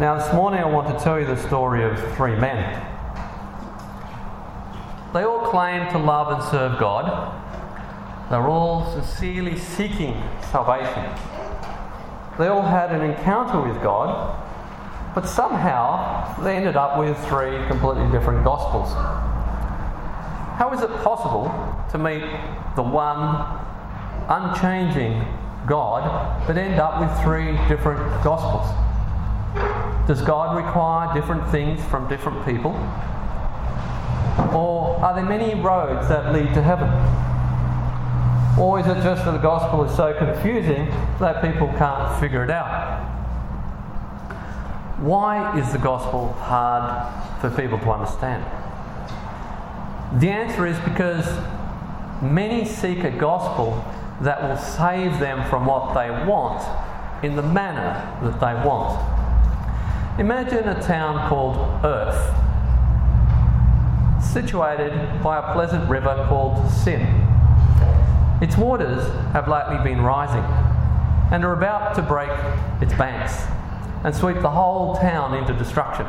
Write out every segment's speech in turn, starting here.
Now, this morning I want to tell you the story of three men. They all claimed to love and serve God. They were all sincerely seeking salvation. They all had an encounter with God, but somehow they ended up with three completely different gospels. How is it possible to meet the one unchanging God but end up with three different gospels? Does God require different things from different people? Or are there many roads that lead to heaven? Or is it just that the gospel is so confusing that people can't figure it out? Why is the gospel hard for people to understand? The answer is because many seek a gospel that will save them from what they want in the manner that they want. Imagine a town called Earth situated by a pleasant river called Sin. Its waters have lately been rising and are about to break its banks and sweep the whole town into destruction.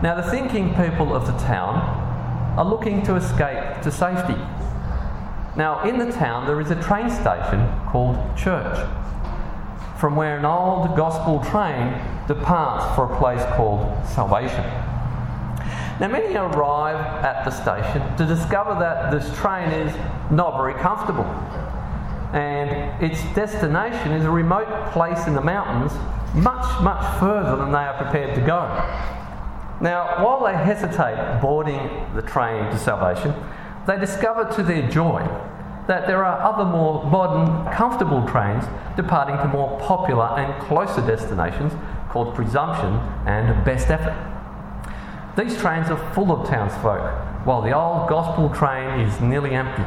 Now, the thinking people of the town are looking to escape to safety. Now, in the town, there is a train station called Church, from where an old gospel train departs for a place called Salvation. Now, many arrive at the station to discover that this train is not very comfortable, and its destination is a remote place in the mountains, much, much further than they are prepared to go. Now, while they hesitate boarding the train to salvation, they discover to their joy that there are other more modern, comfortable trains departing to more popular and closer destinations called Presumption and Best Effort. These trains are full of townsfolk, while the old gospel train is nearly empty.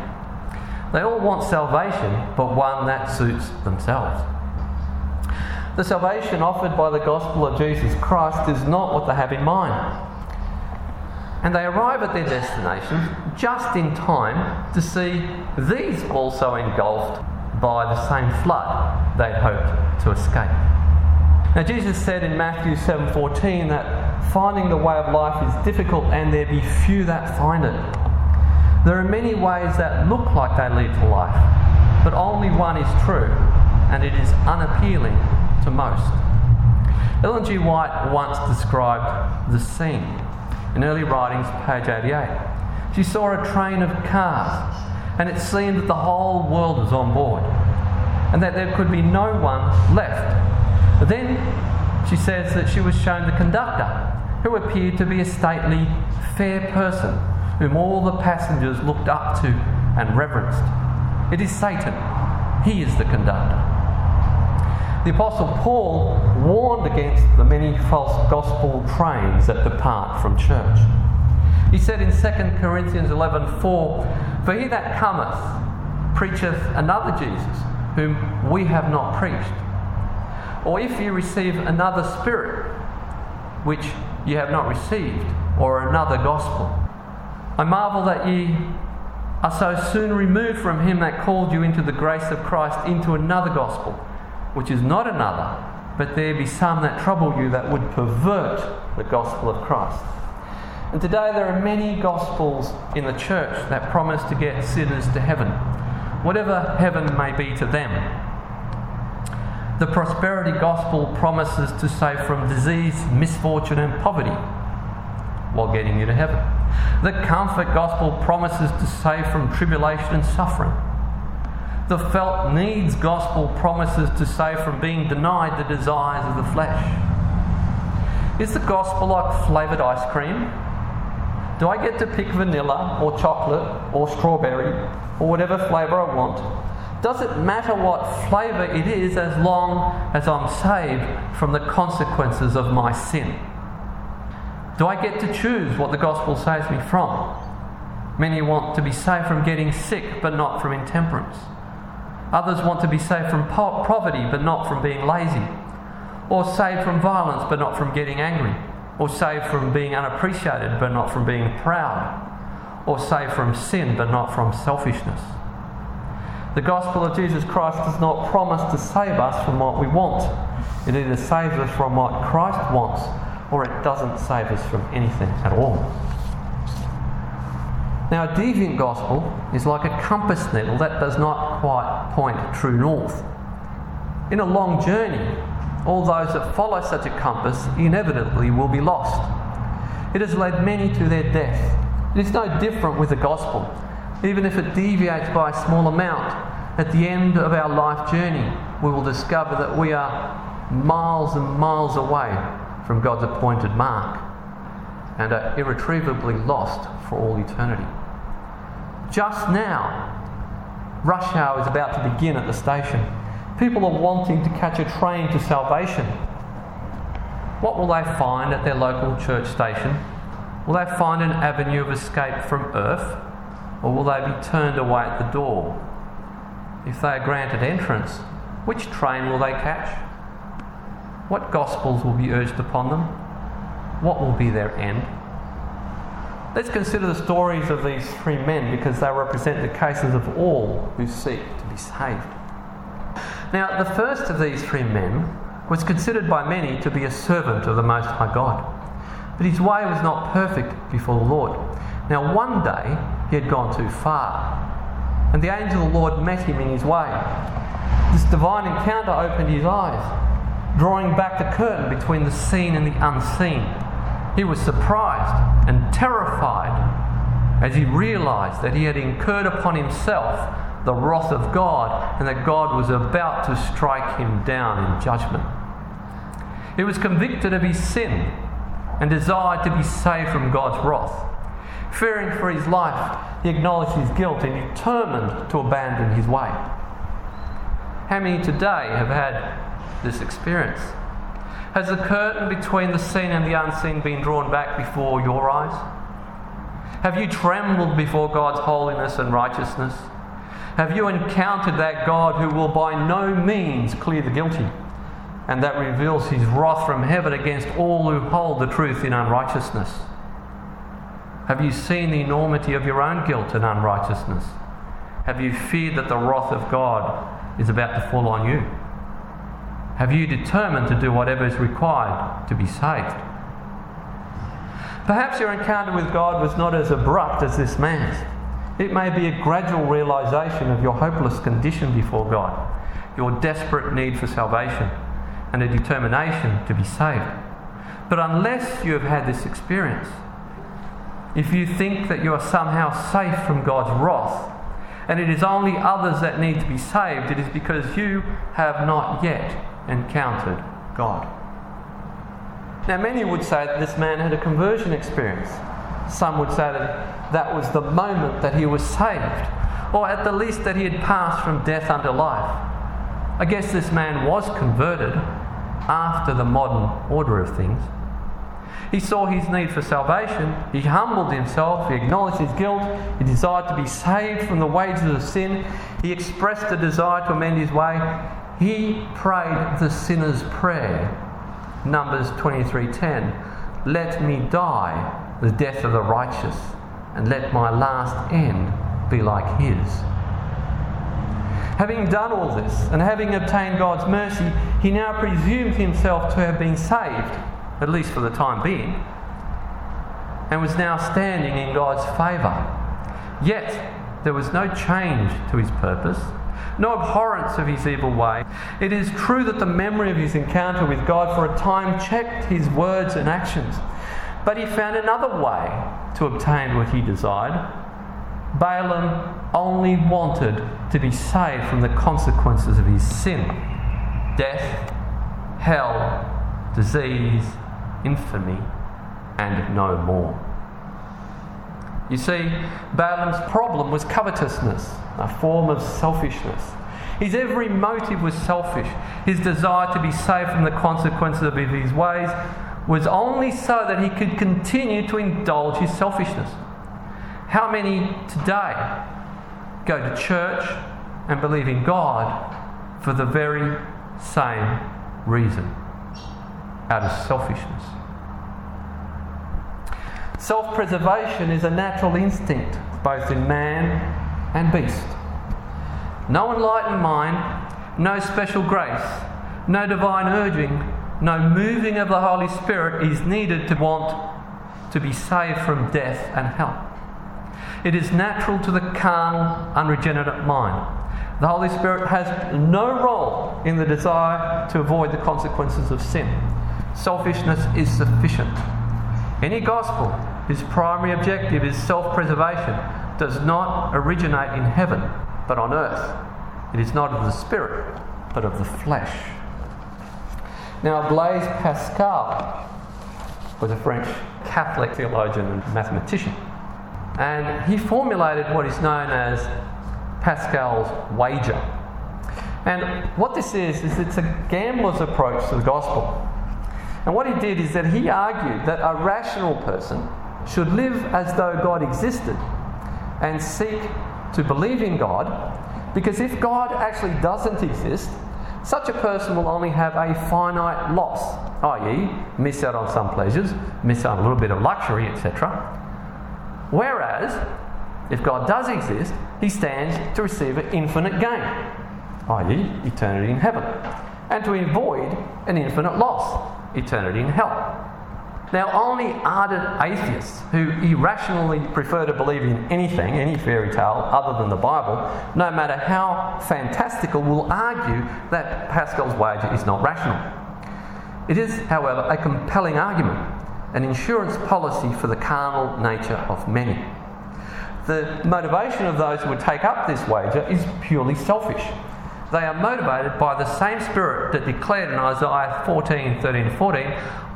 They all want salvation, but one that suits themselves. The salvation offered by the gospel of Jesus Christ is not what they have in mind. And they arrive at their destination just in time to see these also engulfed by the same flood they'd hoped to escape. Now Jesus said in Matthew 7:14 that finding the way of life is difficult and there be few that find it. There are many ways that look like they lead to life, but only one is true, and it is unappealing to most. Ellen G. White once described the scene in early writings, page 88. She saw a train of cars, and it seemed that the whole world was on board, and that there could be no one left. But then she says that she was shown the conductor, who appeared to be a stately, fair person whom all the passengers looked up to and reverenced. It is Satan. He is the conductor. The Apostle Paul warned against the many false gospel trains that depart from church. He said in 2 Corinthians 11 4, For he that cometh preacheth another Jesus, whom we have not preached. Or if you receive another spirit, which ye have not received, or another gospel. I marvel that ye are so soon removed from him that called you into the grace of Christ into another gospel, which is not another, but there be some that trouble you that would pervert the gospel of Christ. And today there are many gospels in the church that promise to get sinners to heaven, whatever heaven may be to them. The prosperity gospel promises to save from disease, misfortune, and poverty while getting you to heaven. The comfort gospel promises to save from tribulation and suffering. The felt needs gospel promises to save from being denied the desires of the flesh. Is the gospel like flavoured ice cream? Do I get to pick vanilla or chocolate or strawberry or whatever flavour I want? Does it matter what flavour it is as long as I'm saved from the consequences of my sin? Do I get to choose what the gospel saves me from? Many want to be saved from getting sick, but not from intemperance. Others want to be saved from po- poverty, but not from being lazy. Or saved from violence, but not from getting angry. Or saved from being unappreciated, but not from being proud. Or saved from sin, but not from selfishness. The gospel of Jesus Christ does not promise to save us from what we want. It either saves us from what Christ wants or it doesn't save us from anything at all. Now, a deviant gospel is like a compass needle that does not quite point true north. In a long journey, all those that follow such a compass inevitably will be lost. It has led many to their death. It is no different with the gospel. Even if it deviates by a small amount, at the end of our life journey, we will discover that we are miles and miles away from God's appointed mark and are irretrievably lost for all eternity. Just now, rush hour is about to begin at the station. People are wanting to catch a train to salvation. What will they find at their local church station? Will they find an avenue of escape from earth, or will they be turned away at the door? If they are granted entrance, which train will they catch? What gospels will be urged upon them? What will be their end? Let's consider the stories of these three men because they represent the cases of all who seek to be saved. Now, the first of these three men was considered by many to be a servant of the Most High God, but his way was not perfect before the Lord. Now, one day he had gone too far, and the angel of the Lord met him in his way. This divine encounter opened his eyes, drawing back the curtain between the seen and the unseen. He was surprised and terrified as he realized that he had incurred upon himself the wrath of God and that God was about to strike him down in judgment. He was convicted of his sin and desired to be saved from God's wrath. Fearing for his life, he acknowledged his guilt and determined to abandon his way. How many today have had this experience? Has the curtain between the seen and the unseen been drawn back before your eyes? Have you trembled before God's holiness and righteousness? Have you encountered that God who will by no means clear the guilty and that reveals his wrath from heaven against all who hold the truth in unrighteousness? Have you seen the enormity of your own guilt and unrighteousness? Have you feared that the wrath of God is about to fall on you? Have you determined to do whatever is required to be saved? Perhaps your encounter with God was not as abrupt as this man's. It may be a gradual realization of your hopeless condition before God, your desperate need for salvation, and a determination to be saved. But unless you have had this experience, if you think that you are somehow safe from God's wrath, and it is only others that need to be saved, it is because you have not yet encountered God. Now, many would say that this man had a conversion experience. Some would say that that was the moment that he was saved, or at the least that he had passed from death unto life. I guess this man was converted after the modern order of things. He saw his need for salvation. He humbled himself. He acknowledged his guilt. He desired to be saved from the wages of sin. He expressed a desire to amend his way. He prayed the sinner's prayer. Numbers 23:10. Let me die the death of the righteous, and let my last end be like his. Having done all this and having obtained God's mercy, he now presumed himself to have been saved, at least for the time being, and was now standing in God's favour. Yet there was no change to his purpose, no abhorrence of his evil way. It is true that the memory of his encounter with God for a time checked his words and actions, but he found another way to obtain what he desired. Balaam only wanted to be saved from the consequences of his sin death, hell, disease, infamy, and no more. You see, Balaam's problem was covetousness, a form of selfishness. His every motive was selfish. His desire to be saved from the consequences of his ways was only so that he could continue to indulge his selfishness. How many today go to church and believe in God for the very same reason out of selfishness? Self preservation is a natural instinct both in man and beast. No enlightened mind, no special grace, no divine urging, no moving of the Holy Spirit is needed to want to be saved from death and hell. It is natural to the carnal, unregenerate mind. The Holy Spirit has no role in the desire to avoid the consequences of sin. Selfishness is sufficient. Any gospel whose primary objective is self preservation does not originate in heaven, but on earth. It is not of the Spirit, but of the flesh. Now, Blaise Pascal was a French Catholic theologian and mathematician. And he formulated what is known as Pascal's wager. And what this is, is it's a gambler's approach to the gospel. And what he did is that he argued that a rational person should live as though God existed and seek to believe in God, because if God actually doesn't exist, such a person will only have a finite loss, i.e., miss out on some pleasures, miss out on a little bit of luxury, etc. Whereas, if God does exist, he stands to receive an infinite gain, i.e., eternity in heaven, and to avoid an infinite loss, eternity in hell. Now, only ardent atheists who irrationally prefer to believe in anything, any fairy tale other than the Bible, no matter how fantastical, will argue that Pascal's wager is not rational. It is, however, a compelling argument, an insurance policy for the carnal nature of many. The motivation of those who would take up this wager is purely selfish. They are motivated by the same Spirit that declared in Isaiah 14 13 14,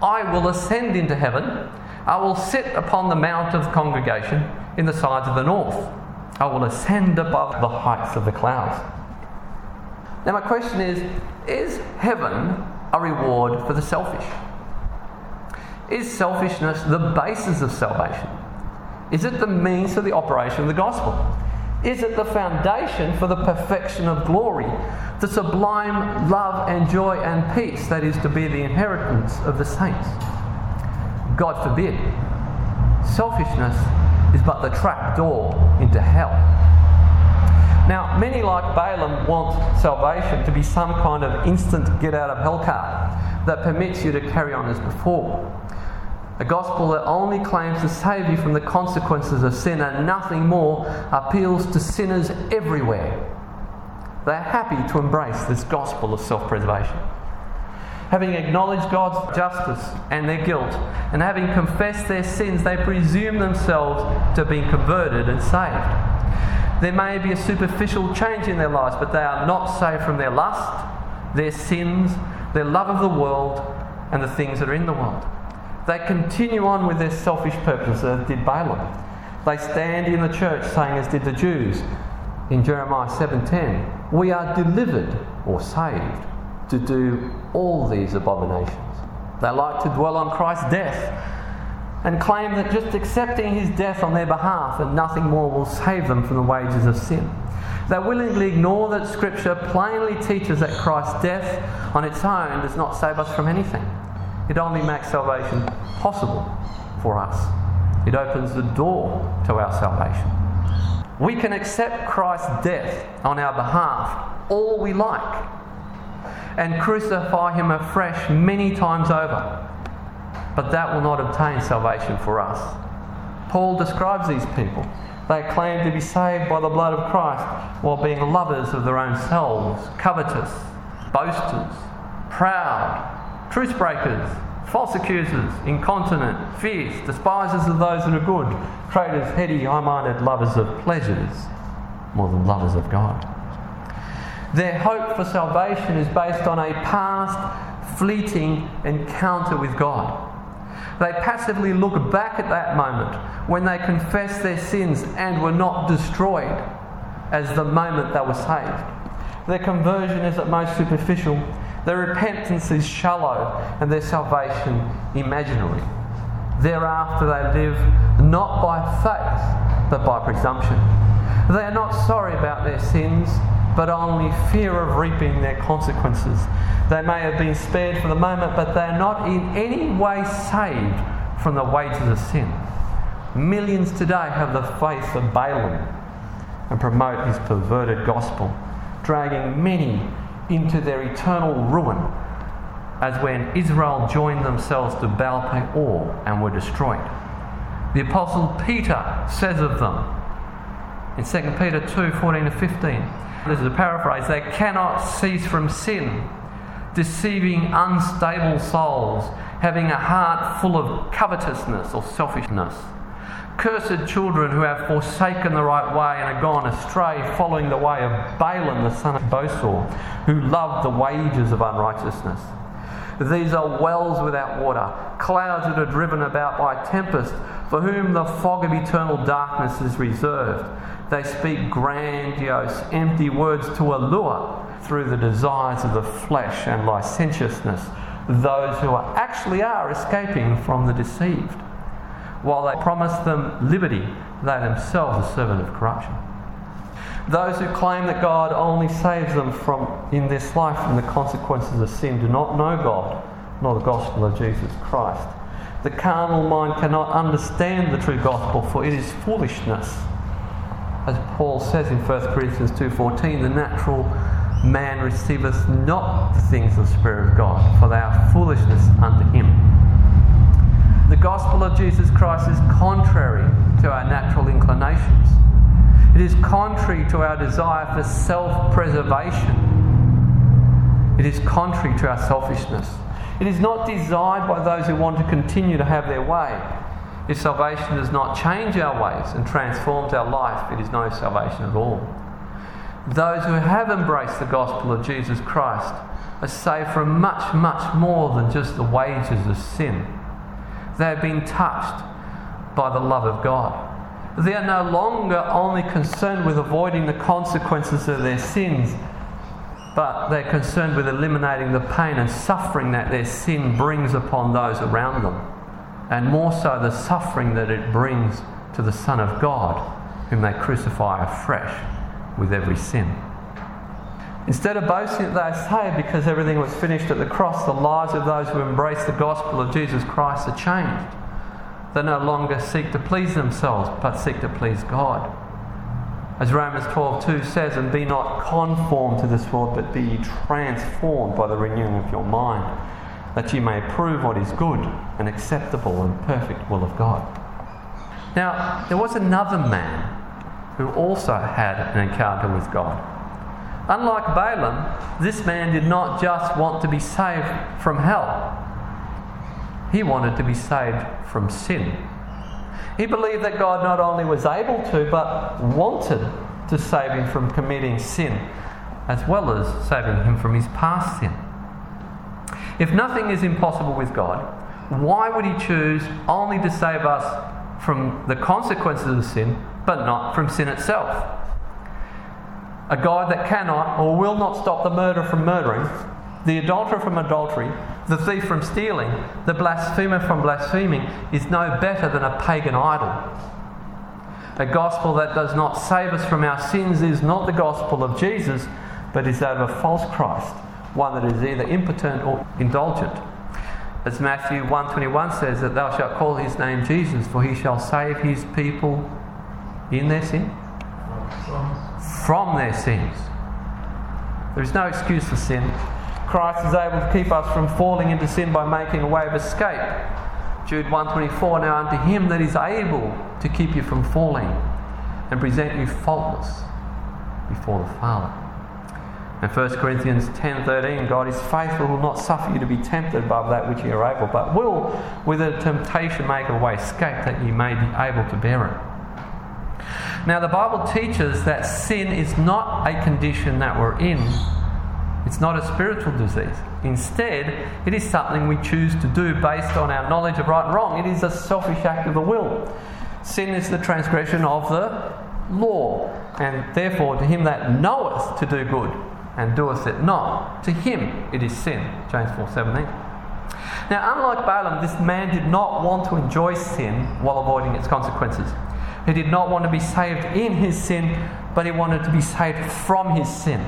I will ascend into heaven, I will sit upon the mount of congregation in the sides of the north, I will ascend above the heights of the clouds. Now, my question is Is heaven a reward for the selfish? Is selfishness the basis of salvation? Is it the means to the operation of the gospel? Is it the foundation for the perfection of glory, the sublime love and joy and peace that is to be the inheritance of the saints? God forbid. Selfishness is but the trap door into hell. Now, many like Balaam want salvation to be some kind of instant get out of hell card that permits you to carry on as before. A gospel that only claims to save you from the consequences of sin and nothing more appeals to sinners everywhere. They are happy to embrace this gospel of self preservation. Having acknowledged God's justice and their guilt, and having confessed their sins, they presume themselves to been converted and saved. There may be a superficial change in their lives, but they are not saved from their lust, their sins, their love of the world, and the things that are in the world. They continue on with their selfish purpose, as did Balaam. They stand in the church saying, as did the Jews in Jeremiah 7:10, "We are delivered or saved to do all these abominations." They like to dwell on Christ's death and claim that just accepting his death on their behalf and nothing more will save them from the wages of sin. They willingly ignore that Scripture plainly teaches that Christ's death on its own does not save us from anything. It only makes salvation possible for us. It opens the door to our salvation. We can accept Christ's death on our behalf all we like and crucify him afresh many times over. But that will not obtain salvation for us. Paul describes these people. They claim to be saved by the blood of Christ while being lovers of their own selves, covetous, boasters, proud, truce breakers, false accusers, incontinent, fierce, despisers of those that are good, traitors, heady, high minded, lovers of pleasures more than lovers of God. Their hope for salvation is based on a past, fleeting encounter with God. They passively look back at that moment when they confessed their sins and were not destroyed as the moment they were saved. Their conversion is at most superficial their repentance is shallow and their salvation imaginary. Thereafter, they live not by faith, but by presumption. They are not sorry about their sins, but only fear of reaping their consequences. They may have been spared for the moment, but they are not in any way saved from the wages of sin. Millions today have the faith of Balaam and promote his perverted gospel. dragging many into their eternal ruin, as when Israel joined themselves to Baal Peor and were destroyed. The Apostle Peter says of them in 2 Peter 2 14 to 15, this is a paraphrase, they cannot cease from sin, deceiving unstable souls, having a heart full of covetousness or selfishness. Cursed children who have forsaken the right way and are gone astray, following the way of Balaam the son of Bosor, who loved the wages of unrighteousness. These are wells without water, clouds that are driven about by tempest, for whom the fog of eternal darkness is reserved. They speak grandiose, empty words to allure through the desires of the flesh and licentiousness those who are actually are escaping from the deceived. While they promise them liberty, they themselves are servants of corruption. Those who claim that God only saves them from in this life from the consequences of sin do not know God nor the gospel of Jesus Christ. The carnal mind cannot understand the true gospel, for it is foolishness. As Paul says in 1 Corinthians 2:14, the natural man receiveth not the things of the Spirit of God, for they are foolishness unto him. The gospel of Jesus Christ is contrary to our natural inclinations. It is contrary to our desire for self preservation. It is contrary to our selfishness. It is not desired by those who want to continue to have their way. If salvation does not change our ways and transforms our life, it is no salvation at all. Those who have embraced the gospel of Jesus Christ are saved from much, much more than just the wages of sin. They have been touched by the love of God. They are no longer only concerned with avoiding the consequences of their sins, but they're concerned with eliminating the pain and suffering that their sin brings upon those around them, and more so the suffering that it brings to the Son of God, whom they crucify afresh with every sin. Instead of boasting that they say because everything was finished at the cross, the lives of those who embrace the gospel of Jesus Christ are changed. They no longer seek to please themselves, but seek to please God. As Romans 12:2 says, and be not conformed to this world, but be transformed by the renewing of your mind, that you may prove what is good and acceptable and perfect will of God. Now, there was another man who also had an encounter with God. Unlike Balaam, this man did not just want to be saved from hell, he wanted to be saved from sin. He believed that God not only was able to, but wanted to save him from committing sin, as well as saving him from his past sin. If nothing is impossible with God, why would he choose only to save us from the consequences of sin, but not from sin itself? A God that cannot or will not stop the murderer from murdering, the adulterer from adultery, the thief from stealing, the blasphemer from blaspheming, is no better than a pagan idol. A gospel that does not save us from our sins is not the gospel of Jesus, but is that of a false Christ, one that is either impotent or indulgent. As Matthew 121 says, that thou shalt call his name Jesus, for he shall save his people in their sin? From their sins. There is no excuse for sin. Christ is able to keep us from falling into sin by making a way of escape. Jude 124 Now unto him that is able to keep you from falling and present you faultless before the Father. And 1 Corinthians 10:13 God is faithful will not suffer you to be tempted above that which you are able but will with a temptation make a way escape that you may be able to bear it. Now the Bible teaches that sin is not a condition that we're in it's not a spiritual disease. Instead, it is something we choose to do based on our knowledge of right and wrong. It is a selfish act of the will. Sin is the transgression of the law, and therefore to him that knoweth to do good and doeth it not, to him it is sin. James 4:17. Now, unlike Balaam, this man did not want to enjoy sin while avoiding its consequences. He did not want to be saved in his sin, but he wanted to be saved from his sin.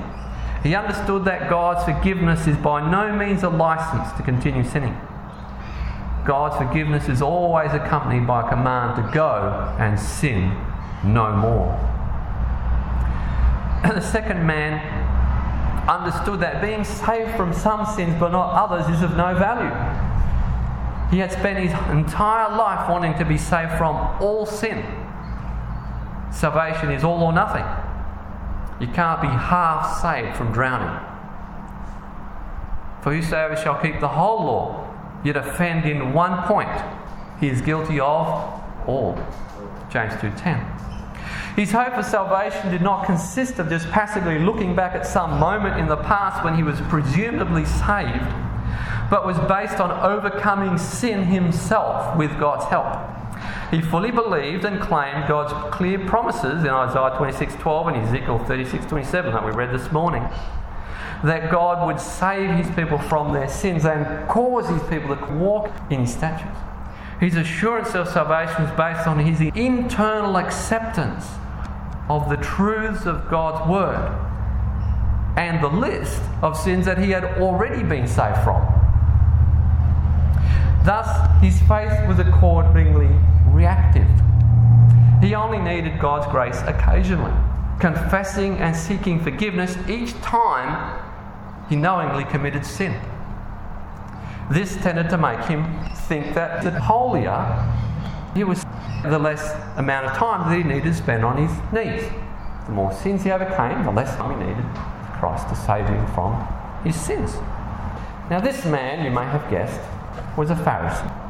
He understood that God's forgiveness is by no means a license to continue sinning. God's forgiveness is always accompanied by a command to go and sin no more. And the second man understood that being saved from some sins but not others is of no value. He had spent his entire life wanting to be saved from all sin. Salvation is all or nothing. You can't be half saved from drowning. For whosoever shall keep the whole law, yet offend in one point, he is guilty of all. James 2:10. His hope for salvation did not consist of just passively looking back at some moment in the past when he was presumably saved, but was based on overcoming sin himself with God's help. He fully believed and claimed God's clear promises in Isaiah 26:12 and Ezekiel 36:27 that we read this morning. That God would save his people from their sins and cause his people to walk in his statutes. His assurance of salvation is based on his internal acceptance of the truths of God's Word and the list of sins that he had already been saved from. Thus, his faith was accordingly reactive. He only needed God's grace occasionally, confessing and seeking forgiveness each time he knowingly committed sin. This tended to make him think that the holier he was, the less amount of time that he needed to spend on his knees. The more sins he overcame, the less time he needed Christ to save him from his sins. Now, this man, you may have guessed, was a Pharisee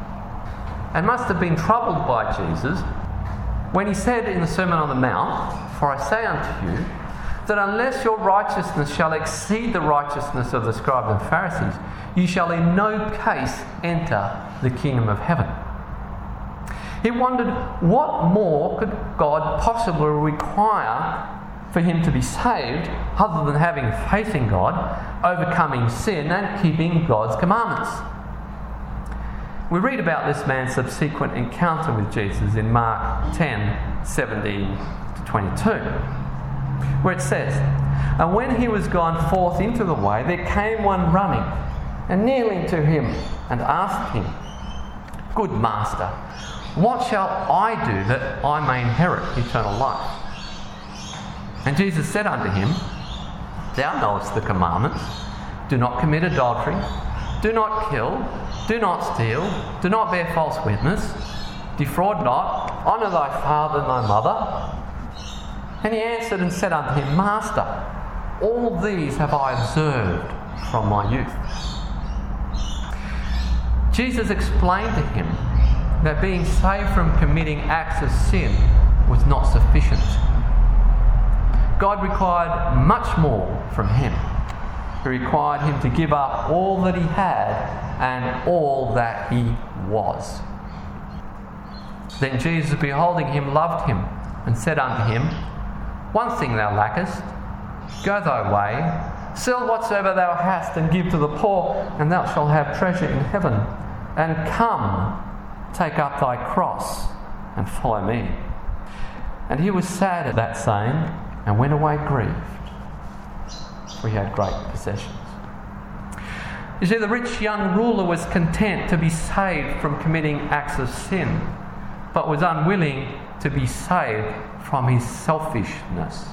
and must have been troubled by Jesus when he said in the Sermon on the Mount, For I say unto you, that unless your righteousness shall exceed the righteousness of the scribes and Pharisees, you shall in no case enter the kingdom of heaven. He wondered what more could God possibly require for him to be saved other than having faith in God, overcoming sin, and keeping God's commandments. We read about this man's subsequent encounter with Jesus in Mark 10 17 to 22, where it says, And when he was gone forth into the way, there came one running and kneeling to him and asked him, Good master, what shall I do that I may inherit eternal life? And Jesus said unto him, Thou knowest the commandments. Do not commit adultery, do not kill, do not steal, do not bear false witness, defraud not, honour thy father and thy mother. And he answered and said unto him, Master, all these have I observed from my youth. Jesus explained to him that being saved from committing acts of sin was not sufficient. God required much more from him. He required him to give up all that he had and all that he was. Then Jesus, beholding him, loved him and said unto him, One thing thou lackest, go thy way, sell whatsoever thou hast, and give to the poor, and thou shalt have treasure in heaven. And come, take up thy cross, and follow me. And he was sad at that saying, and went away grieved, for he had great possessions. You see, the rich young ruler was content to be saved from committing acts of sin, but was unwilling to be saved from his selfishness.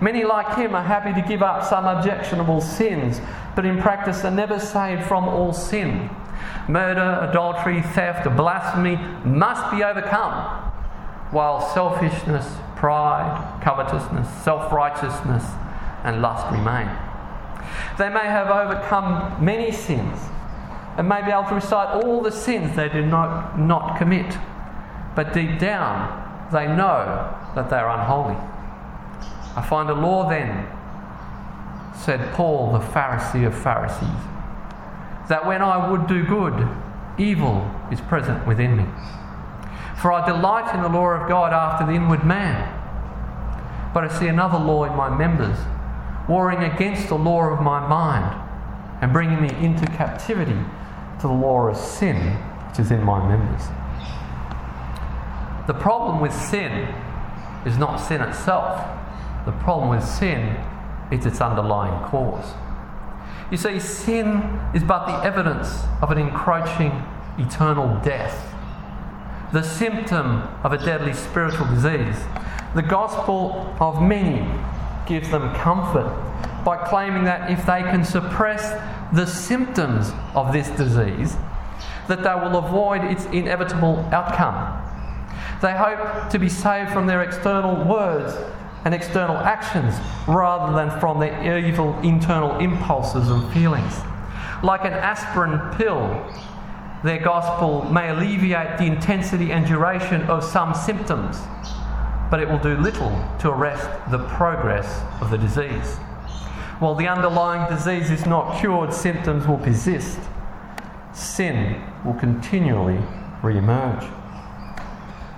Many, like him, are happy to give up some objectionable sins, but in practice are never saved from all sin. Murder, adultery, theft, blasphemy must be overcome, while selfishness, pride, covetousness, self righteousness, and lust remain. They may have overcome many sins and may be able to recite all the sins they do not, not commit, but deep down they know that they are unholy. I find a law then, said Paul, the Pharisee of Pharisees, that when I would do good, evil is present within me. For I delight in the law of God after the inward man. But I see another law in my members, warring against the law of my mind and bringing me into captivity to the law of sin which is in my members. The problem with sin is not sin itself, the problem with sin is its underlying cause. You see, sin is but the evidence of an encroaching eternal death, the symptom of a deadly spiritual disease. The gospel of many gives them comfort by claiming that if they can suppress the symptoms of this disease, that they will avoid its inevitable outcome. They hope to be saved from their external words and external actions rather than from their evil internal impulses and feelings. Like an aspirin pill, their gospel may alleviate the intensity and duration of some symptoms, but it will do little to arrest the progress of the disease. While the underlying disease is not cured, symptoms will persist. Sin will continually re emerge.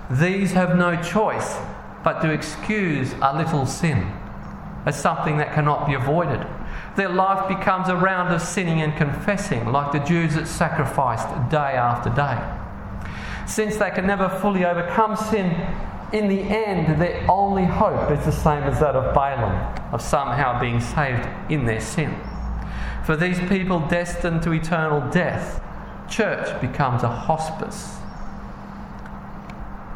These have no choice but to excuse a little sin as something that cannot be avoided. Their life becomes a round of sinning and confessing, like the Jews that sacrificed day after day. Since they can never fully overcome sin, in the end, their only hope is the same as that of Balaam, of somehow being saved in their sin. For these people destined to eternal death, church becomes a hospice.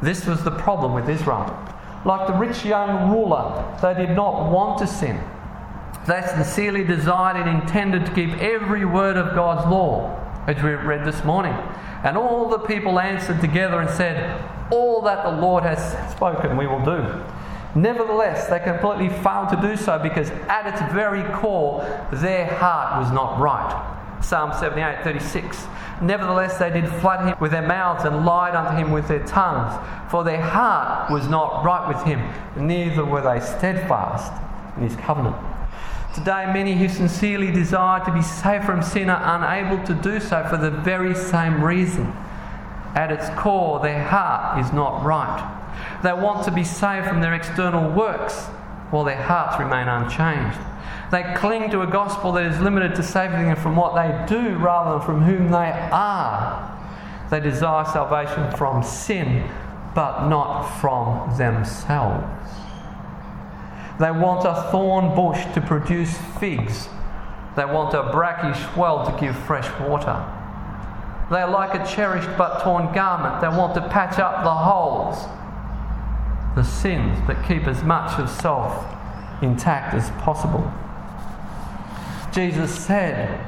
This was the problem with Israel. Like the rich young ruler, they did not want to sin. They sincerely desired and intended to keep every word of God's law, as we read this morning. And all the people answered together and said, All that the Lord has spoken, we will do. Nevertheless, they completely failed to do so because at its very core, their heart was not right. Psalm 78 36. Nevertheless, they did flood him with their mouths and lied unto him with their tongues, for their heart was not right with him, neither were they steadfast in his covenant. Today, many who sincerely desire to be saved from sin are unable to do so for the very same reason. At its core, their heart is not right. They want to be saved from their external works, while their hearts remain unchanged. They cling to a gospel that is limited to saving them from what they do rather than from whom they are. They desire salvation from sin, but not from themselves. They want a thorn bush to produce figs. They want a brackish well to give fresh water. They are like a cherished but torn garment. They want to patch up the holes, the sins that keep as much of self intact as possible. Jesus said,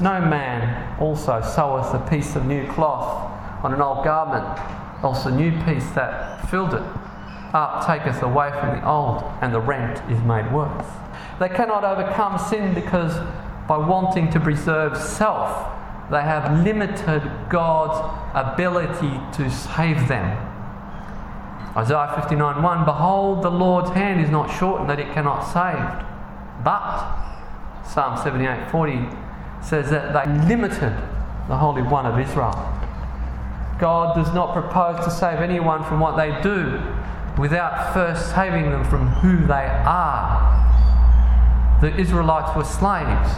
No man also seweth a piece of new cloth on an old garment, else a new piece that filled it up taketh away from the old, and the rent is made worse. They cannot overcome sin because by wanting to preserve self, they have limited God's ability to save them. Isaiah 59 1 Behold, the Lord's hand is not shortened that it cannot save, but Psalm 78 40 says that they limited the Holy One of Israel. God does not propose to save anyone from what they do without first saving them from who they are. The Israelites were slaves.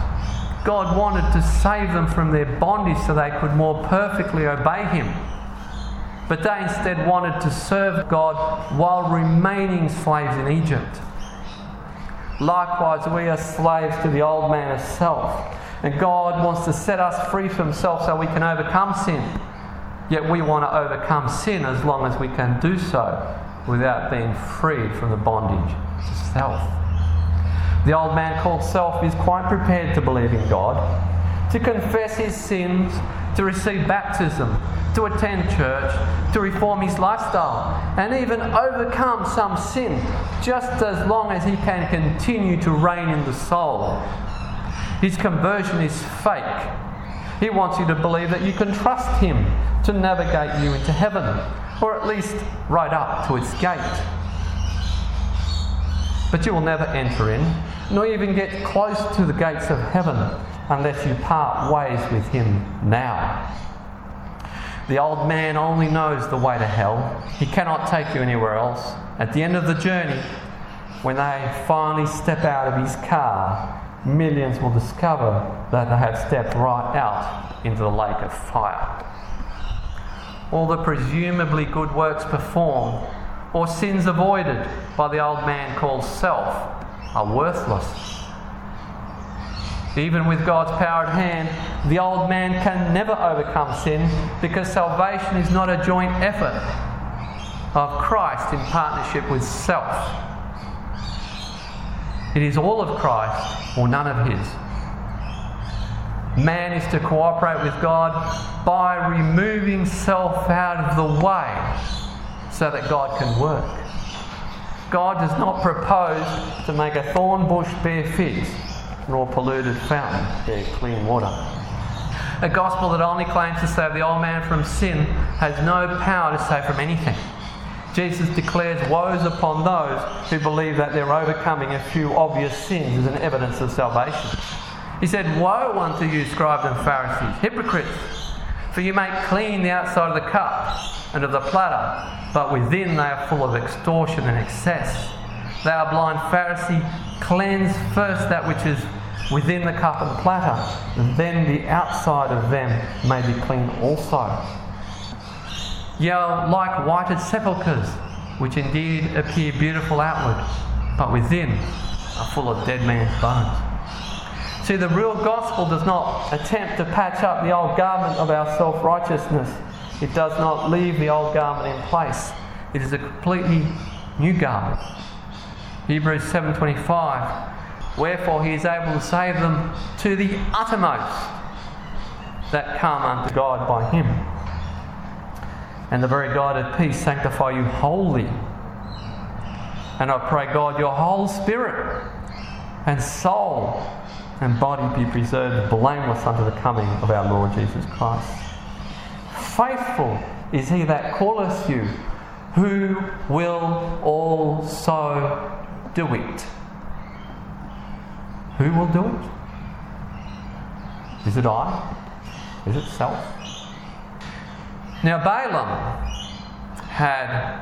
God wanted to save them from their bondage so they could more perfectly obey Him. But they instead wanted to serve God while remaining slaves in Egypt. Likewise, we are slaves to the old man of self. And God wants to set us free from self so we can overcome sin. Yet we want to overcome sin as long as we can do so without being freed from the bondage to self. The old man called self is quite prepared to believe in God, to confess his sins, to receive baptism, to attend church, to reform his lifestyle, and even overcome some sin, just as long as he can continue to reign in the soul. His conversion is fake. He wants you to believe that you can trust him to navigate you into heaven, or at least right up to its gate. But you will never enter in, nor even get close to the gates of heaven unless you part ways with him now. The old man only knows the way to hell. He cannot take you anywhere else. At the end of the journey, when they finally step out of his car, millions will discover that they have stepped right out into the lake of fire. All the presumably good works performed or sins avoided by the old man called self are worthless even with God's power at hand, the old man can never overcome sin because salvation is not a joint effort of Christ in partnership with self. It is all of Christ or none of His. Man is to cooperate with God by removing self out of the way so that God can work. God does not propose to make a thorn bush bear figs, nor a polluted fountain bear clean water. A gospel that only claims to save the old man from sin has no power to save from anything. Jesus declares woes upon those who believe that they're overcoming a few obvious sins as an evidence of salvation. He said, Woe unto you, scribes and Pharisees, hypocrites! For you make clean the outside of the cup and of the platter, but within they are full of extortion and excess. Thou blind Pharisee, cleanse first that which is within the cup and platter, then the outside of them may be clean also. Ye are like whited sepulchres, which indeed appear beautiful outward, but within are full of dead man's bones. See, the real gospel does not attempt to patch up the old garment of our self righteousness. It does not leave the old garment in place. It is a completely new garment. Hebrews 7:25 Wherefore he is able to save them to the uttermost that come unto God by him. And the very God of peace sanctify you wholly. And I pray, God, your whole spirit and soul and body be preserved blameless unto the coming of our Lord Jesus Christ. Faithful is he that calleth you, who will also do it. Who will do it? Is it I? Is it self? Now, Balaam had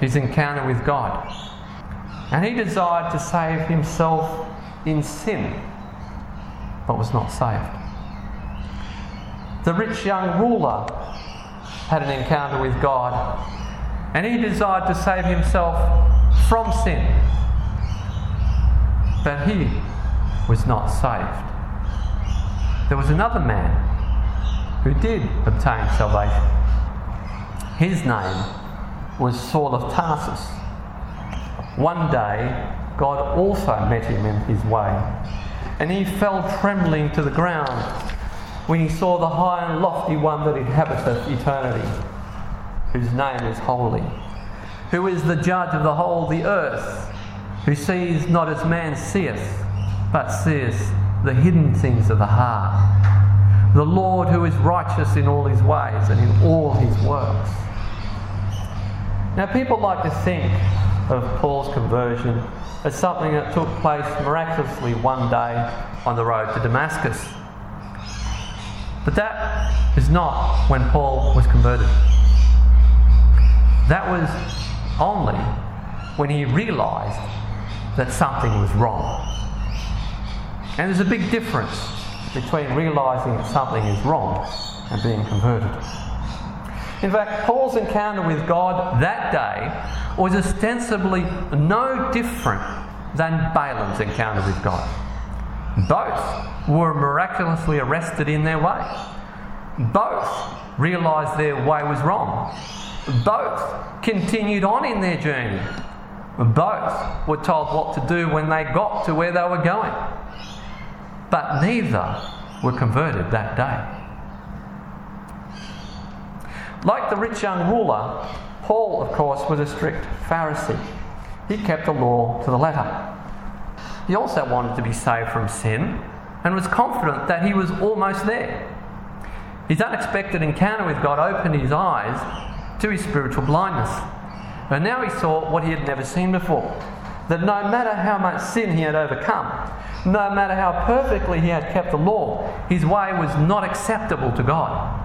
his encounter with God, and he desired to save himself in sin, but was not saved. The rich young ruler had an encounter with God, and he desired to save himself from sin, but he was not saved. There was another man who did obtain salvation. His name was Saul of Tarsus. One day, God also met him in his way, and he fell trembling to the ground when he saw the high and lofty one that inhabiteth eternity, whose name is holy, who is the judge of the whole of the earth, who sees not as man seeth, but seeth the hidden things of the heart. The Lord who is righteous in all his ways and in all his works. Now, people like to think of Paul's conversion as something that took place miraculously one day on the road to Damascus. But that is not when Paul was converted. That was only when he realized that something was wrong. And there's a big difference between realizing that something is wrong and being converted. In fact, Paul's encounter with God that day was ostensibly no different than Balaam's encounter with God. Both were miraculously arrested in their way. Both realised their way was wrong. Both continued on in their journey. Both were told what to do when they got to where they were going. But neither were converted that day. Like the rich young ruler, Paul, of course, was a strict Pharisee. He kept the law to the letter. He also wanted to be saved from sin and was confident that he was almost there. His unexpected encounter with God opened his eyes to his spiritual blindness. And now he saw what he had never seen before that no matter how much sin he had overcome, no matter how perfectly he had kept the law, his way was not acceptable to God.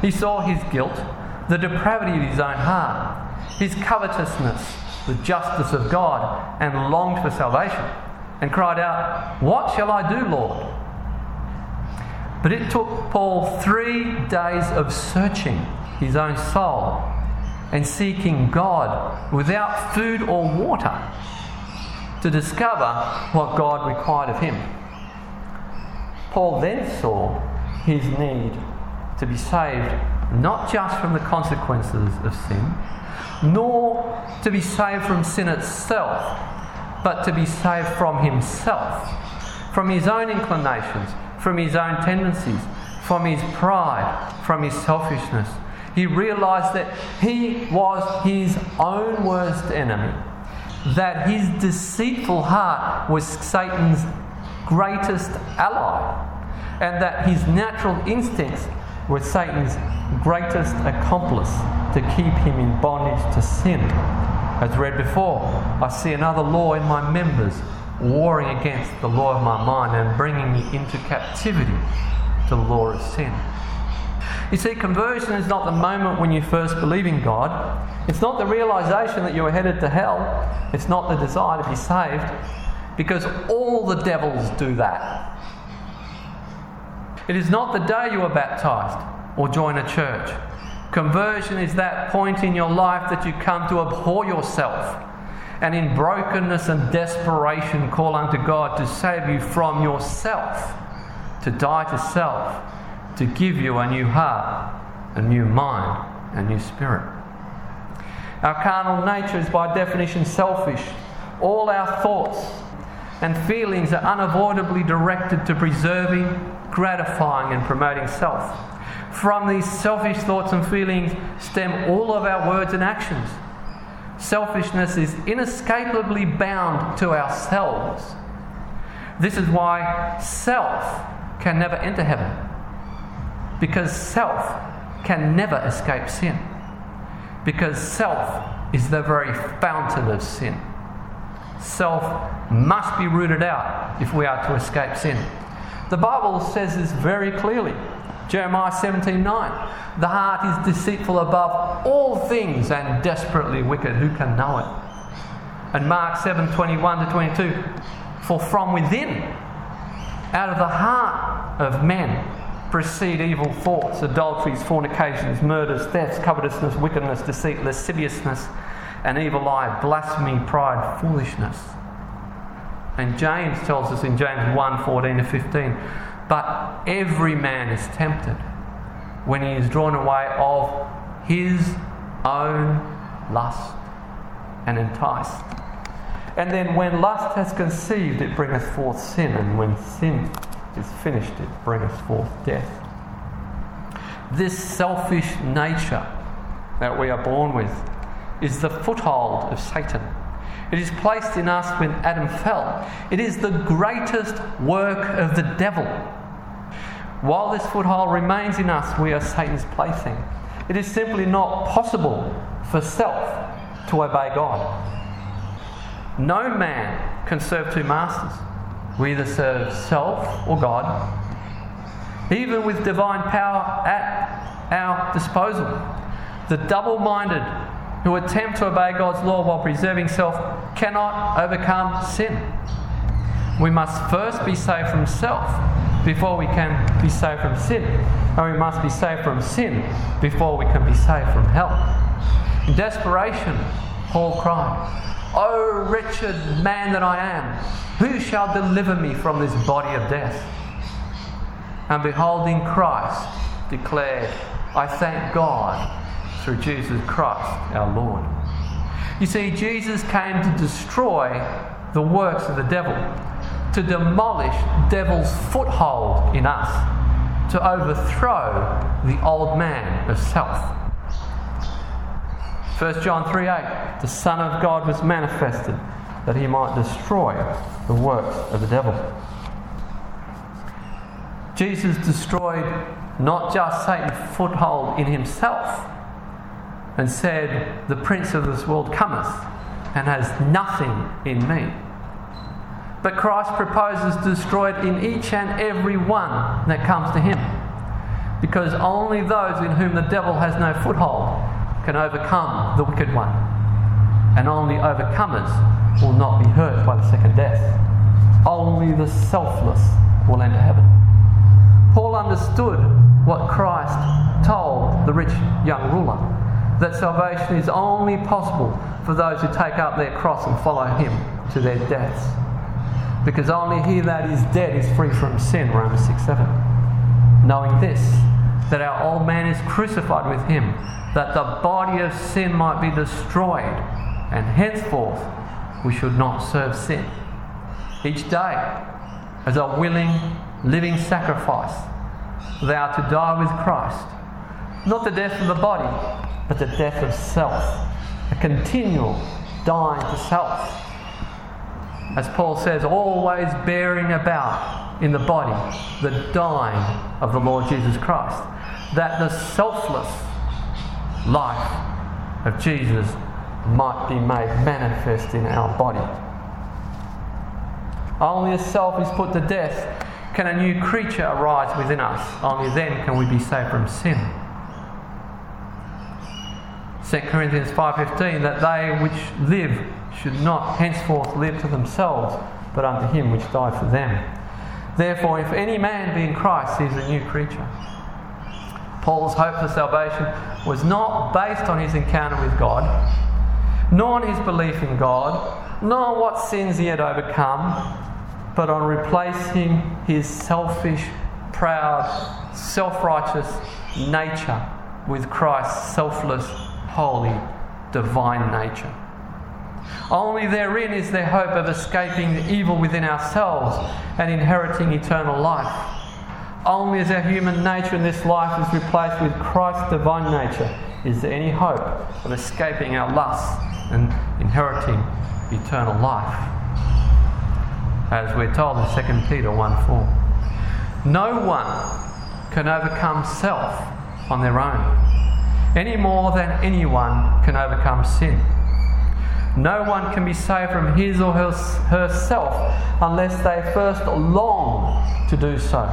He saw his guilt, the depravity of his own heart, his covetousness, the justice of God, and longed for salvation, and cried out, What shall I do, Lord? But it took Paul three days of searching his own soul and seeking God without food or water to discover what God required of him. Paul then saw his need to be saved not just from the consequences of sin, nor to be saved from sin itself, but to be saved from himself, from his own inclinations, from his own tendencies, from his pride, from his selfishness. He realized that he was his own worst enemy, that his deceitful heart was Satan's greatest ally, and that his natural instincts were Satan's greatest accomplice to keep him in bondage to sin. As read before, I see another law in my members, warring against the law of my mind and bringing me into captivity to the law of sin. You see, conversion is not the moment when you first believe in God. It's not the realization that you are headed to hell. It's not the desire to be saved, because all the devils do that. It is not the day you are baptized or join a church. Conversion is that point in your life that you come to abhor yourself and in brokenness and desperation call unto God to save you from yourself, to die to self, to give you a new heart, a new mind, a new spirit. Our carnal nature is by definition selfish. All our thoughts and feelings are unavoidably directed to preserving, gratifying, and promoting self. From these selfish thoughts and feelings stem all of our words and actions. Selfishness is inescapably bound to ourselves. This is why self can never enter heaven, because self can never escape sin, because self is the very fountain of sin. Self must be rooted out if we are to escape sin. The Bible says this very clearly. Jeremiah 17 9. The heart is deceitful above all things and desperately wicked. Who can know it? And Mark 7 21 to 22. For from within, out of the heart of men, proceed evil thoughts, adulteries, fornications, murders, thefts, covetousness, wickedness, deceit, lasciviousness, an evil eye, blasphemy, pride, foolishness. And James tells us in James 1 14 to 15 but every man is tempted when he is drawn away of his own lust and enticed. And then when lust has conceived, it bringeth forth sin, and when sin is finished, it bringeth forth death. This selfish nature that we are born with is the foothold of Satan. It is placed in us when Adam fell. It is the greatest work of the devil while this foothold remains in us, we are Satan's plaything. It is simply not possible for self to obey God. No man can serve two masters. We either serve self or God. Even with divine power at our disposal, the double minded who attempt to obey God's law while preserving self cannot overcome sin. We must first be saved from self before we can be saved from sin. And we must be saved from sin before we can be saved from hell. In desperation, Paul cried, O wretched man that I am, who shall deliver me from this body of death? And beholding Christ, declared, I thank God through Jesus Christ our Lord. You see, Jesus came to destroy the works of the devil to demolish devil's foothold in us, to overthrow the old man of self. 1 John 3 8, the Son of God was manifested that he might destroy the works of the devil. Jesus destroyed not just Satan's foothold in himself and said, The prince of this world cometh and has nothing in me. But Christ proposes to destroy it in each and every one that comes to him. Because only those in whom the devil has no foothold can overcome the wicked one. And only overcomers will not be hurt by the second death. Only the selfless will enter heaven. Paul understood what Christ told the rich young ruler that salvation is only possible for those who take up their cross and follow him to their deaths because only he that is dead is free from sin, Romans 6 7. Knowing this, that our old man is crucified with him, that the body of sin might be destroyed, and henceforth we should not serve sin. Each day, as a willing, living sacrifice, they are to die with Christ. Not the death of the body, but the death of self. A continual dying to self. As Paul says, always bearing about in the body the dying of the Lord Jesus Christ, that the selfless life of Jesus might be made manifest in our body. Only as self is put to death can a new creature arise within us. Only then can we be saved from sin. 2 Corinthians 5:15 that they which live should not henceforth live to themselves but unto him which died for them. Therefore if any man be in Christ he is a new creature. Paul's hope for salvation was not based on his encounter with God, nor on his belief in God, nor on what sins he had overcome, but on replacing his selfish, proud, self righteous nature with Christ's selfless, holy, divine nature. Only therein is there hope of escaping the evil within ourselves and inheriting eternal life. Only as our human nature in this life is replaced with Christ's divine nature is there any hope of escaping our lusts and inheriting eternal life as we're told in 2 Peter 1 4. No one can overcome self on their own, any more than anyone can overcome sin. No one can be saved from his or her, herself unless they first long to do so.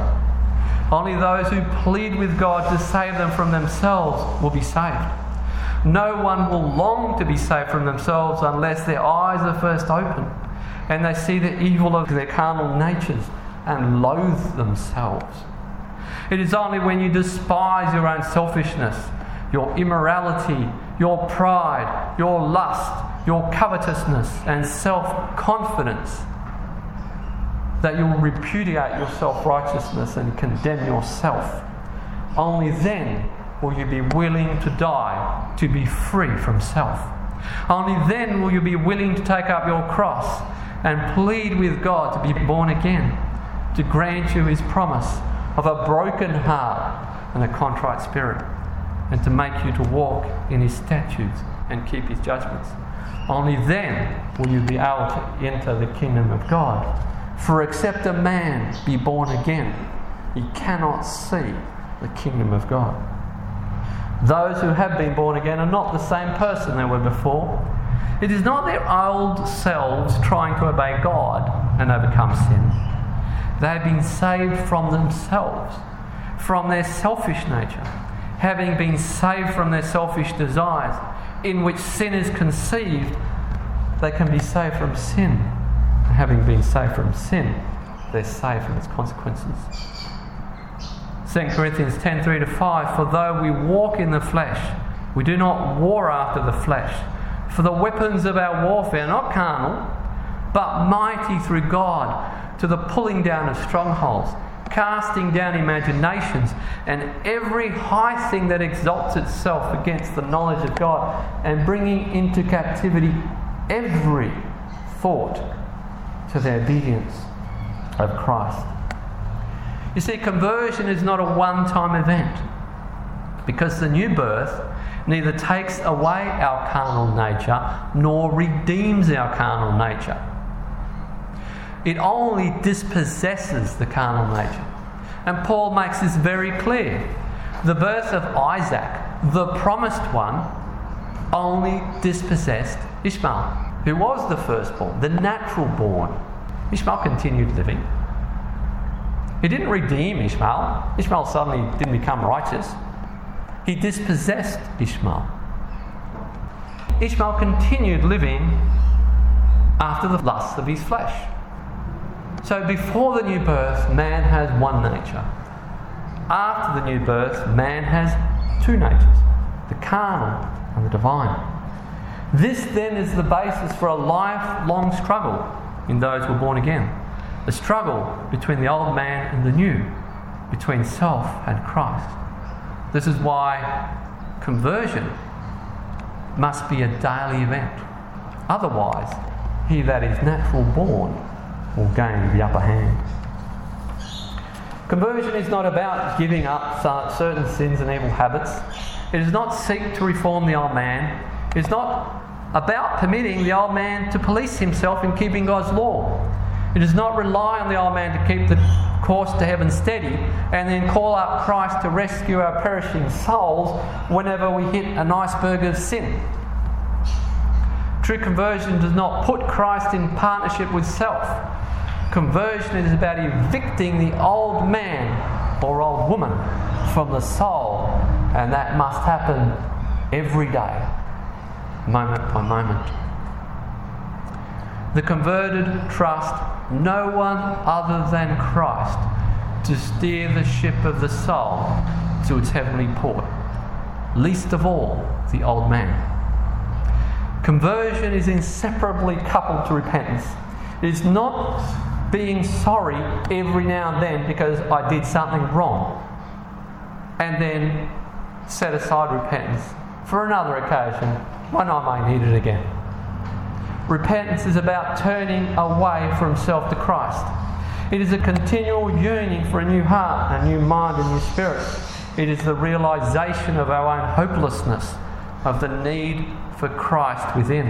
Only those who plead with God to save them from themselves will be saved. No one will long to be saved from themselves unless their eyes are first opened and they see the evil of their carnal natures and loathe themselves. It is only when you despise your own selfishness, your immorality, your pride, your lust, your covetousness, and self confidence that you'll repudiate your self righteousness and condemn yourself. Only then will you be willing to die to be free from self. Only then will you be willing to take up your cross and plead with God to be born again, to grant you his promise of a broken heart and a contrite spirit, and to make you to walk in his statutes and keep his judgments. Only then will you be able to enter the kingdom of God. For except a man be born again, he cannot see the kingdom of God. Those who have been born again are not the same person they were before. It is not their old selves trying to obey God and overcome sin. They have been saved from themselves, from their selfish nature, having been saved from their selfish desires, in which sin is conceived, they can be saved from sin. Having been saved from sin, they're saved from its consequences. 2 Corinthians 10 3 to 5 For though we walk in the flesh, we do not war after the flesh. For the weapons of our warfare are not carnal, but mighty through God to the pulling down of strongholds, casting down imaginations and every high thing that exalts itself against the knowledge of God, and bringing into captivity every thought to the obedience of Christ. You see, conversion is not a one time event because the new birth neither takes away our carnal nature nor redeems our carnal nature. It only dispossesses the carnal nature. And Paul makes this very clear. The birth of Isaac, the promised one, only dispossessed Ishmael, who was the firstborn, the natural born. Ishmael continued living. He didn't redeem Ishmael. Ishmael suddenly didn't become righteous. He dispossessed Ishmael. Ishmael continued living after the lusts of his flesh. So before the new birth, man has one nature. After the new birth, man has two natures the carnal and the divine. This then is the basis for a lifelong struggle in those who are born again. The struggle between the old man and the new, between self and Christ. This is why conversion must be a daily event. Otherwise, he that is natural born will gain the upper hand. Conversion is not about giving up certain sins and evil habits. It does not seek to reform the old man. It is not about permitting the old man to police himself in keeping God's law. It does not rely on the old man to keep the course to heaven steady and then call up Christ to rescue our perishing souls whenever we hit an iceberg of sin. True conversion does not put Christ in partnership with self. Conversion is about evicting the old man or old woman from the soul, and that must happen every day, moment by moment. The converted trust no one other than Christ to steer the ship of the soul to its heavenly port, least of all the old man. Conversion is inseparably coupled to repentance. It is not being sorry every now and then because I did something wrong and then set aside repentance for another occasion when I may need it again. Repentance is about turning away from self to Christ. It is a continual yearning for a new heart, a new mind, a new spirit. It is the realization of our own hopelessness, of the need for Christ within.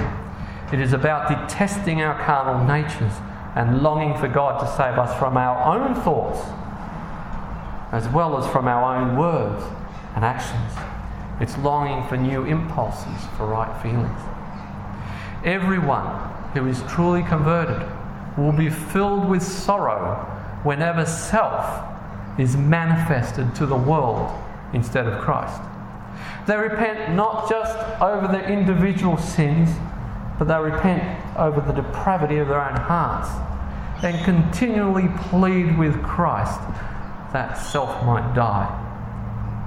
It is about detesting our carnal natures and longing for God to save us from our own thoughts as well as from our own words and actions. It's longing for new impulses, for right feelings. Everyone who is truly converted will be filled with sorrow whenever self is manifested to the world instead of Christ. They repent not just over their individual sins, but they repent over the depravity of their own hearts and continually plead with Christ that self might die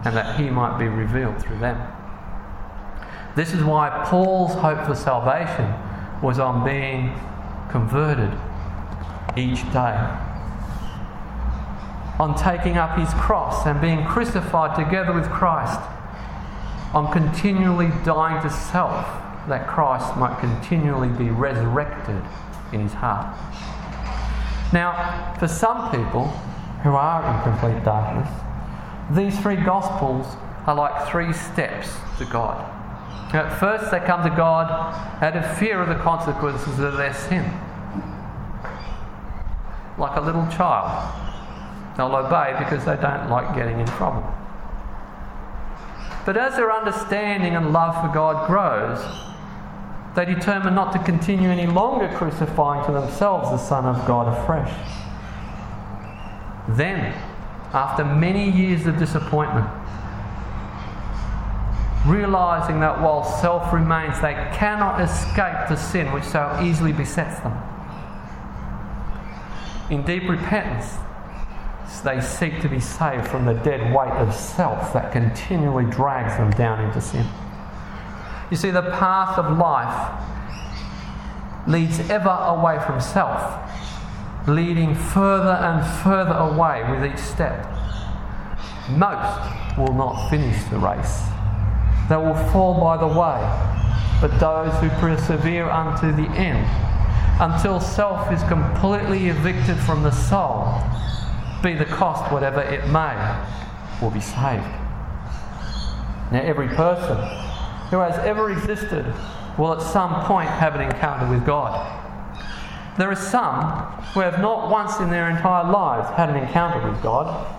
and that he might be revealed through them. This is why Paul's hope for salvation was on being converted each day, on taking up his cross and being crucified together with Christ on continually dying to self that Christ might continually be resurrected in his heart. Now, for some people who are in complete darkness, these three Gospels are like three steps to God. At first, they come to God out of fear of the consequences of their sin. Like a little child, they'll obey because they don't like getting in trouble. But as their understanding and love for God grows, they determine not to continue any longer crucifying to themselves the Son of God afresh. Then, after many years of disappointment, realizing that while self remains, they cannot escape the sin which so easily besets them. In deep repentance, they seek to be saved from the dead weight of self that continually drags them down into sin. You see, the path of life leads ever away from self, leading further and further away with each step. Most will not finish the race, they will fall by the way, but those who persevere unto the end, until self is completely evicted from the soul be the cost whatever it may, will be saved. Now, every person who has ever existed will at some point have an encounter with God. There are some who have not once in their entire lives had an encounter with God.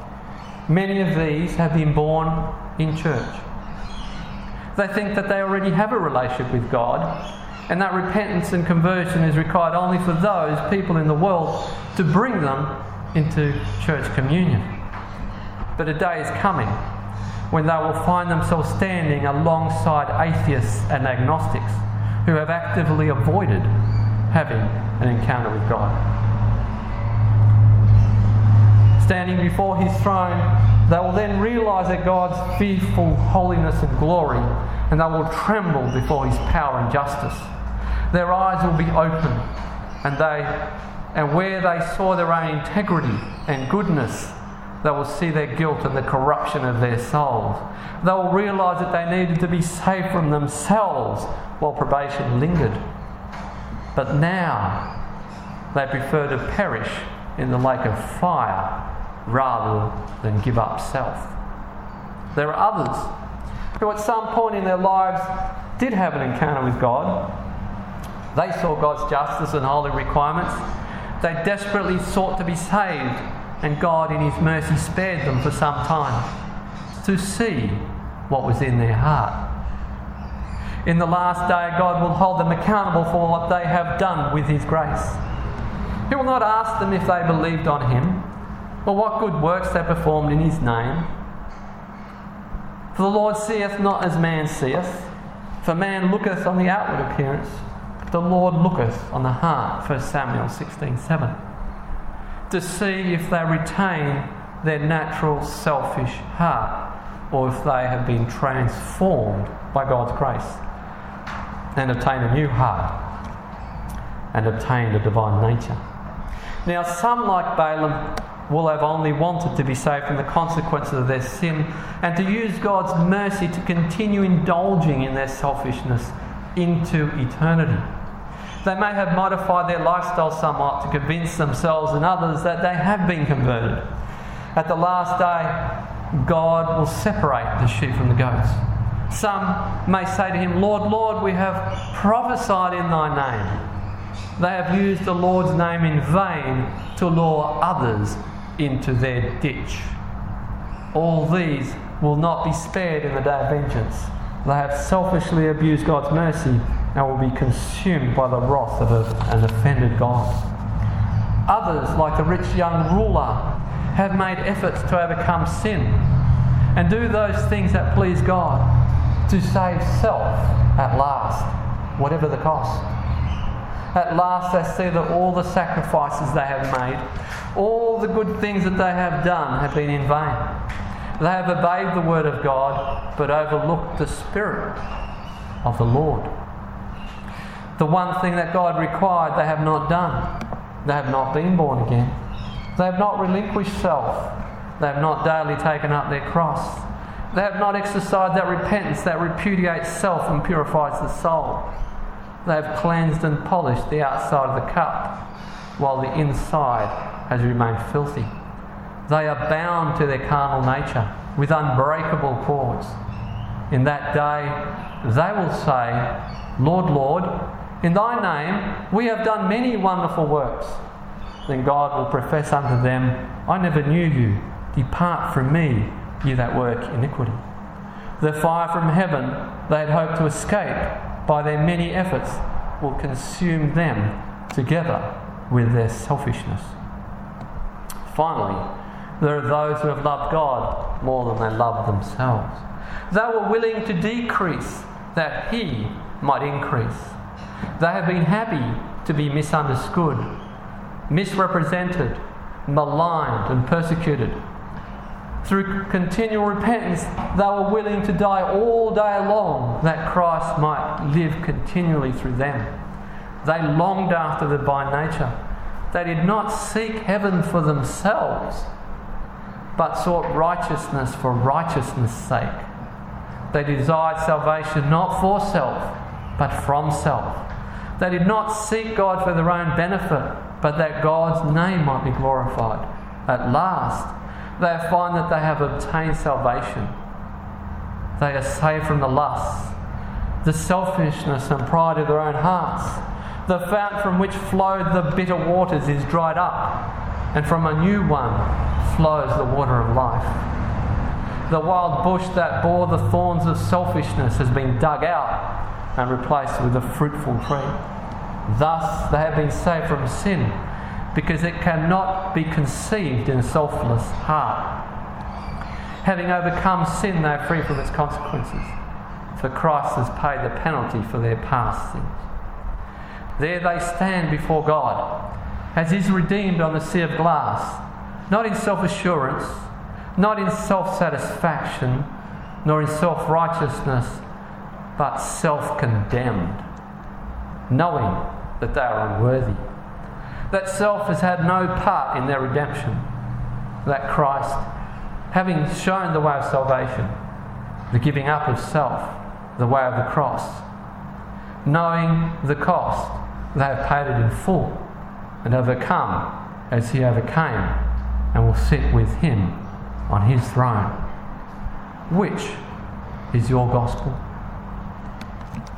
Many of these have been born in church. They think that they already have a relationship with God and that repentance and conversion is required only for those people in the world to bring them into church communion. But a day is coming when they will find themselves standing alongside atheists and agnostics who have actively avoided having an encounter with God. Standing before his throne, they will then realize that God's fearful holiness and glory, and they will tremble before his power and justice. Their eyes will be open, and they and where they saw their own integrity and goodness, they will see their guilt and the corruption of their souls. They will realize that they needed to be saved from themselves while probation lingered. but now they prefer to perish in the lake of fire rather than give up self. There are others who, at some point in their lives, did have an encounter with God. They saw God's justice and holy requirements. They desperately sought to be saved, and God, in His mercy, spared them for some time to see what was in their heart. In the last day, God will hold them accountable for what they have done with His grace. He will not ask them if they believed on Him or what good works they performed in His name. For the Lord seeth not as man seeth, for man looketh on the outward appearance, the Lord looketh on the heart. 1 Samuel 16 7. To see if they retain their natural selfish heart or if they have been transformed by God's grace and obtain a new heart and obtain a divine nature. Now, some, like Balaam, will have only wanted to be saved from the consequences of their sin and to use God's mercy to continue indulging in their selfishness into eternity. They may have modified their lifestyle somewhat to convince themselves and others that they have been converted. At the last day, God will separate the sheep from the goats. Some may say to him, Lord, Lord, we have prophesied in thy name. They have used the Lord's name in vain to lure others into their ditch. All these will not be spared in the day of vengeance. They have selfishly abused God's mercy and will be consumed by the wrath of an offended God. Others, like the rich young ruler, have made efforts to overcome sin and do those things that please God to save self at last, whatever the cost. At last, they see that all the sacrifices they have made, all the good things that they have done, have been in vain. They have obeyed the word of God, but overlooked the Spirit of the Lord. The one thing that God required, they have not done. They have not been born again. They have not relinquished self. They have not daily taken up their cross. They have not exercised that repentance that repudiates self and purifies the soul. They have cleansed and polished the outside of the cup, while the inside has remained filthy. They are bound to their carnal nature with unbreakable cords. In that day, they will say, Lord, Lord, in thy name we have done many wonderful works. Then God will profess unto them, I never knew you. Depart from me, you that work iniquity. The fire from heaven they had hoped to escape by their many efforts will consume them together with their selfishness. Finally, there are those who have loved God more than they love themselves. They were willing to decrease that He might increase. They have been happy to be misunderstood, misrepresented, maligned, and persecuted through continual repentance, they were willing to die all day long that Christ might live continually through them. They longed after the divine nature. They did not seek heaven for themselves, but sought righteousness for righteousness' sake. They desired salvation not for self, but from self. They did not seek God for their own benefit, but that God's name might be glorified. At last, they find that they have obtained salvation. They are saved from the lusts, the selfishness and pride of their own hearts. The fountain from which flowed the bitter waters is dried up, and from a new one flows the water of life. The wild bush that bore the thorns of selfishness has been dug out and replaced with a fruitful tree. Thus, they have been saved from sin because it cannot be conceived in a selfless heart. Having overcome sin, they are free from its consequences, for Christ has paid the penalty for their past sins. There they stand before God as is redeemed on the sea of glass, not in self assurance, not in self satisfaction, nor in self righteousness, but self condemned, knowing that they are unworthy that self has had no part in their redemption. That Christ, having shown the way of salvation, the giving up of self, the way of the cross, knowing the cost, they have paid it in full and overcome as he overcame and will sit with him on his throne. Which is your gospel?